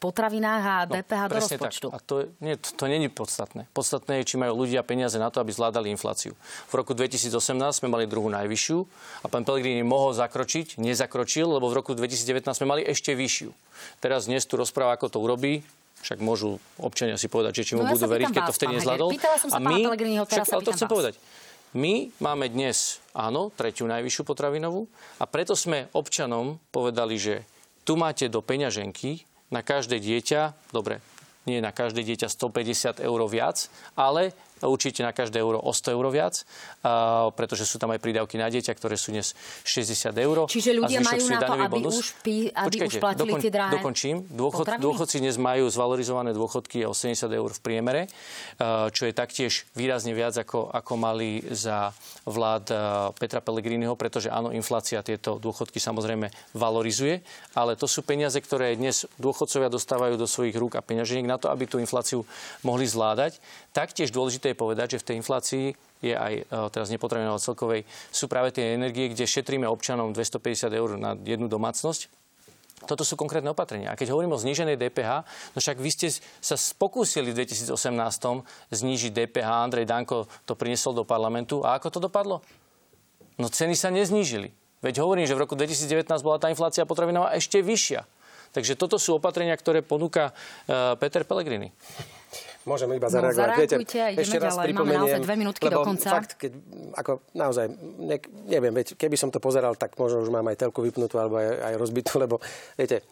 potravinách a DPH no, do rozpočtu. Tak. A to, nie, to, to není podstatné. Podstatné je, či majú ľudia peniaze na to, aby zvládali infláciu. V roku 2018 sme mali druhú najvyššiu a pán Pellegrini mohol zakročiť, nezakročil, lebo v roku 2019 sme mali ešte vyššiu. Teraz dnes tu rozpráva, ako to urobí, však môžu občania si povedať, že či mu no, budú ja veriť, keď to vtedy nezvládol. a my, však, ale to chcem povedať. My máme dnes, áno, tretiu najvyššiu potravinovú a preto sme občanom povedali, že tu máte do peňaženky na každé dieťa, dobre, nie na každé dieťa 150 eur viac, ale určite na každé euro o 100 eur viac, pretože sú tam aj prídavky na dieťa, ktoré sú dnes 60 eur. Čiže ľudia majú na to, aby, bonus. už, pí, aby Počkajte, už platili dokon, tie drahé Dokončím. Dôchod, dôchodci dnes majú zvalorizované dôchodky o 70 eur v priemere, čo je taktiež výrazne viac, ako, ako mali za vlád Petra Pellegriniho, pretože áno, inflácia tieto dôchodky samozrejme valorizuje, ale to sú peniaze, ktoré dnes dôchodcovia dostávajú do svojich rúk a peňaženiek na to, aby tú infláciu mohli zvládať. Taktiež dôležité je povedať, že v tej inflácii je aj e, teraz nepotravinová celkovej, sú práve tie energie, kde šetríme občanom 250 eur na jednu domácnosť. Toto sú konkrétne opatrenia. A keď hovorím o zníženej DPH, no však vy ste sa pokúsili v 2018 znížiť DPH, Andrej Danko to priniesol do parlamentu. A ako to dopadlo? No ceny sa neznížili. Veď hovorím, že v roku 2019 bola tá inflácia potravinová ešte vyššia. Takže toto sú opatrenia, ktoré ponúka uh, Peter Pellegrini. Môžem iba zareagovať. No, Viete, ešte raz ďalej. Máme naozaj dve minútky lebo do konca. Fakt, keď, ako naozaj, ne, neviem, veď, keby som to pozeral, tak možno už mám aj telku vypnutú alebo aj, aj rozbitú, (laughs) lebo viete,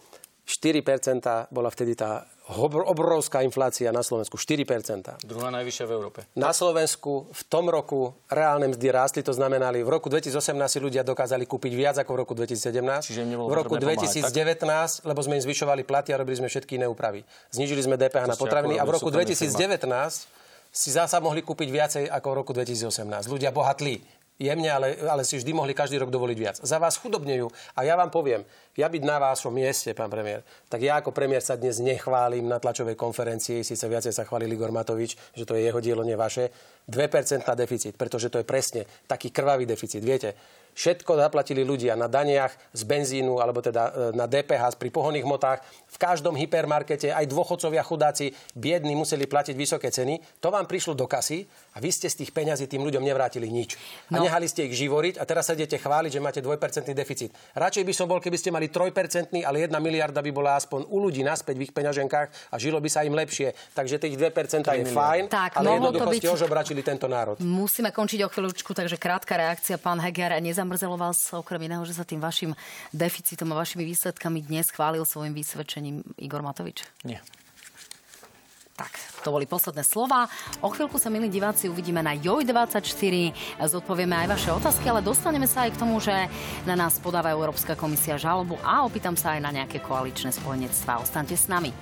4% bola vtedy tá obrovská inflácia na Slovensku. 4%. Druhá najvyššia v Európe. Na Slovensku v tom roku reálne mzdy rástli, to znamenali, v roku 2018 si ľudia dokázali kúpiť viac ako v roku 2017. Čiže v roku 2019, pomáhať, lebo sme im zvyšovali platy a robili sme všetky iné úpravy. Znížili sme DPH to na potraviny a v roku 2019 si zasa mohli kúpiť viacej ako v roku 2018. Ľudia bohatli jemne, ale, ale si vždy mohli každý rok dovoliť viac. Za vás chudobnejú. A ja vám poviem, ja byť na vašom mieste, pán premiér, tak ja ako premiér sa dnes nechválim na tlačovej konferencii, síce viacej sa chválil Igor Matovič, že to je jeho dielo, nie vaše, 2% deficit, pretože to je presne taký krvavý deficit. Viete, Všetko zaplatili ľudia na daniach z benzínu alebo teda e, na DPH pri pohonných motách. V každom hypermarkete aj dôchodcovia chudáci biední museli platiť vysoké ceny. To vám prišlo do kasy a vy ste z tých peňazí tým ľuďom nevrátili nič. No. A nehali ste ich živoriť a teraz sa idete chváliť, že máte 2% deficit. Radšej by som bol, keby ste mali 3%, ale 1 miliarda by bola aspoň u ľudí naspäť v ich peňaženkách a žilo by sa im lepšie. Takže tých 2% je fajn, tak, ale jednoducho byť... ste ožobračili tento národ. Musíme končiť o chvíľučku, takže krátka reakcia, pán Heger. Nezamrzelo vás okrem iného, že sa tým vašim deficitom a vašimi výsledkami dnes chválil svojim vysvedčením Igor Matovič? Nie. Tak, to boli posledné slova. O chvíľku sa, milí diváci, uvidíme na JOJ24. Zodpovieme aj vaše otázky, ale dostaneme sa aj k tomu, že na nás podáva Európska komisia žalobu a opýtam sa aj na nejaké koaličné spojenectvá. Ostaňte s nami.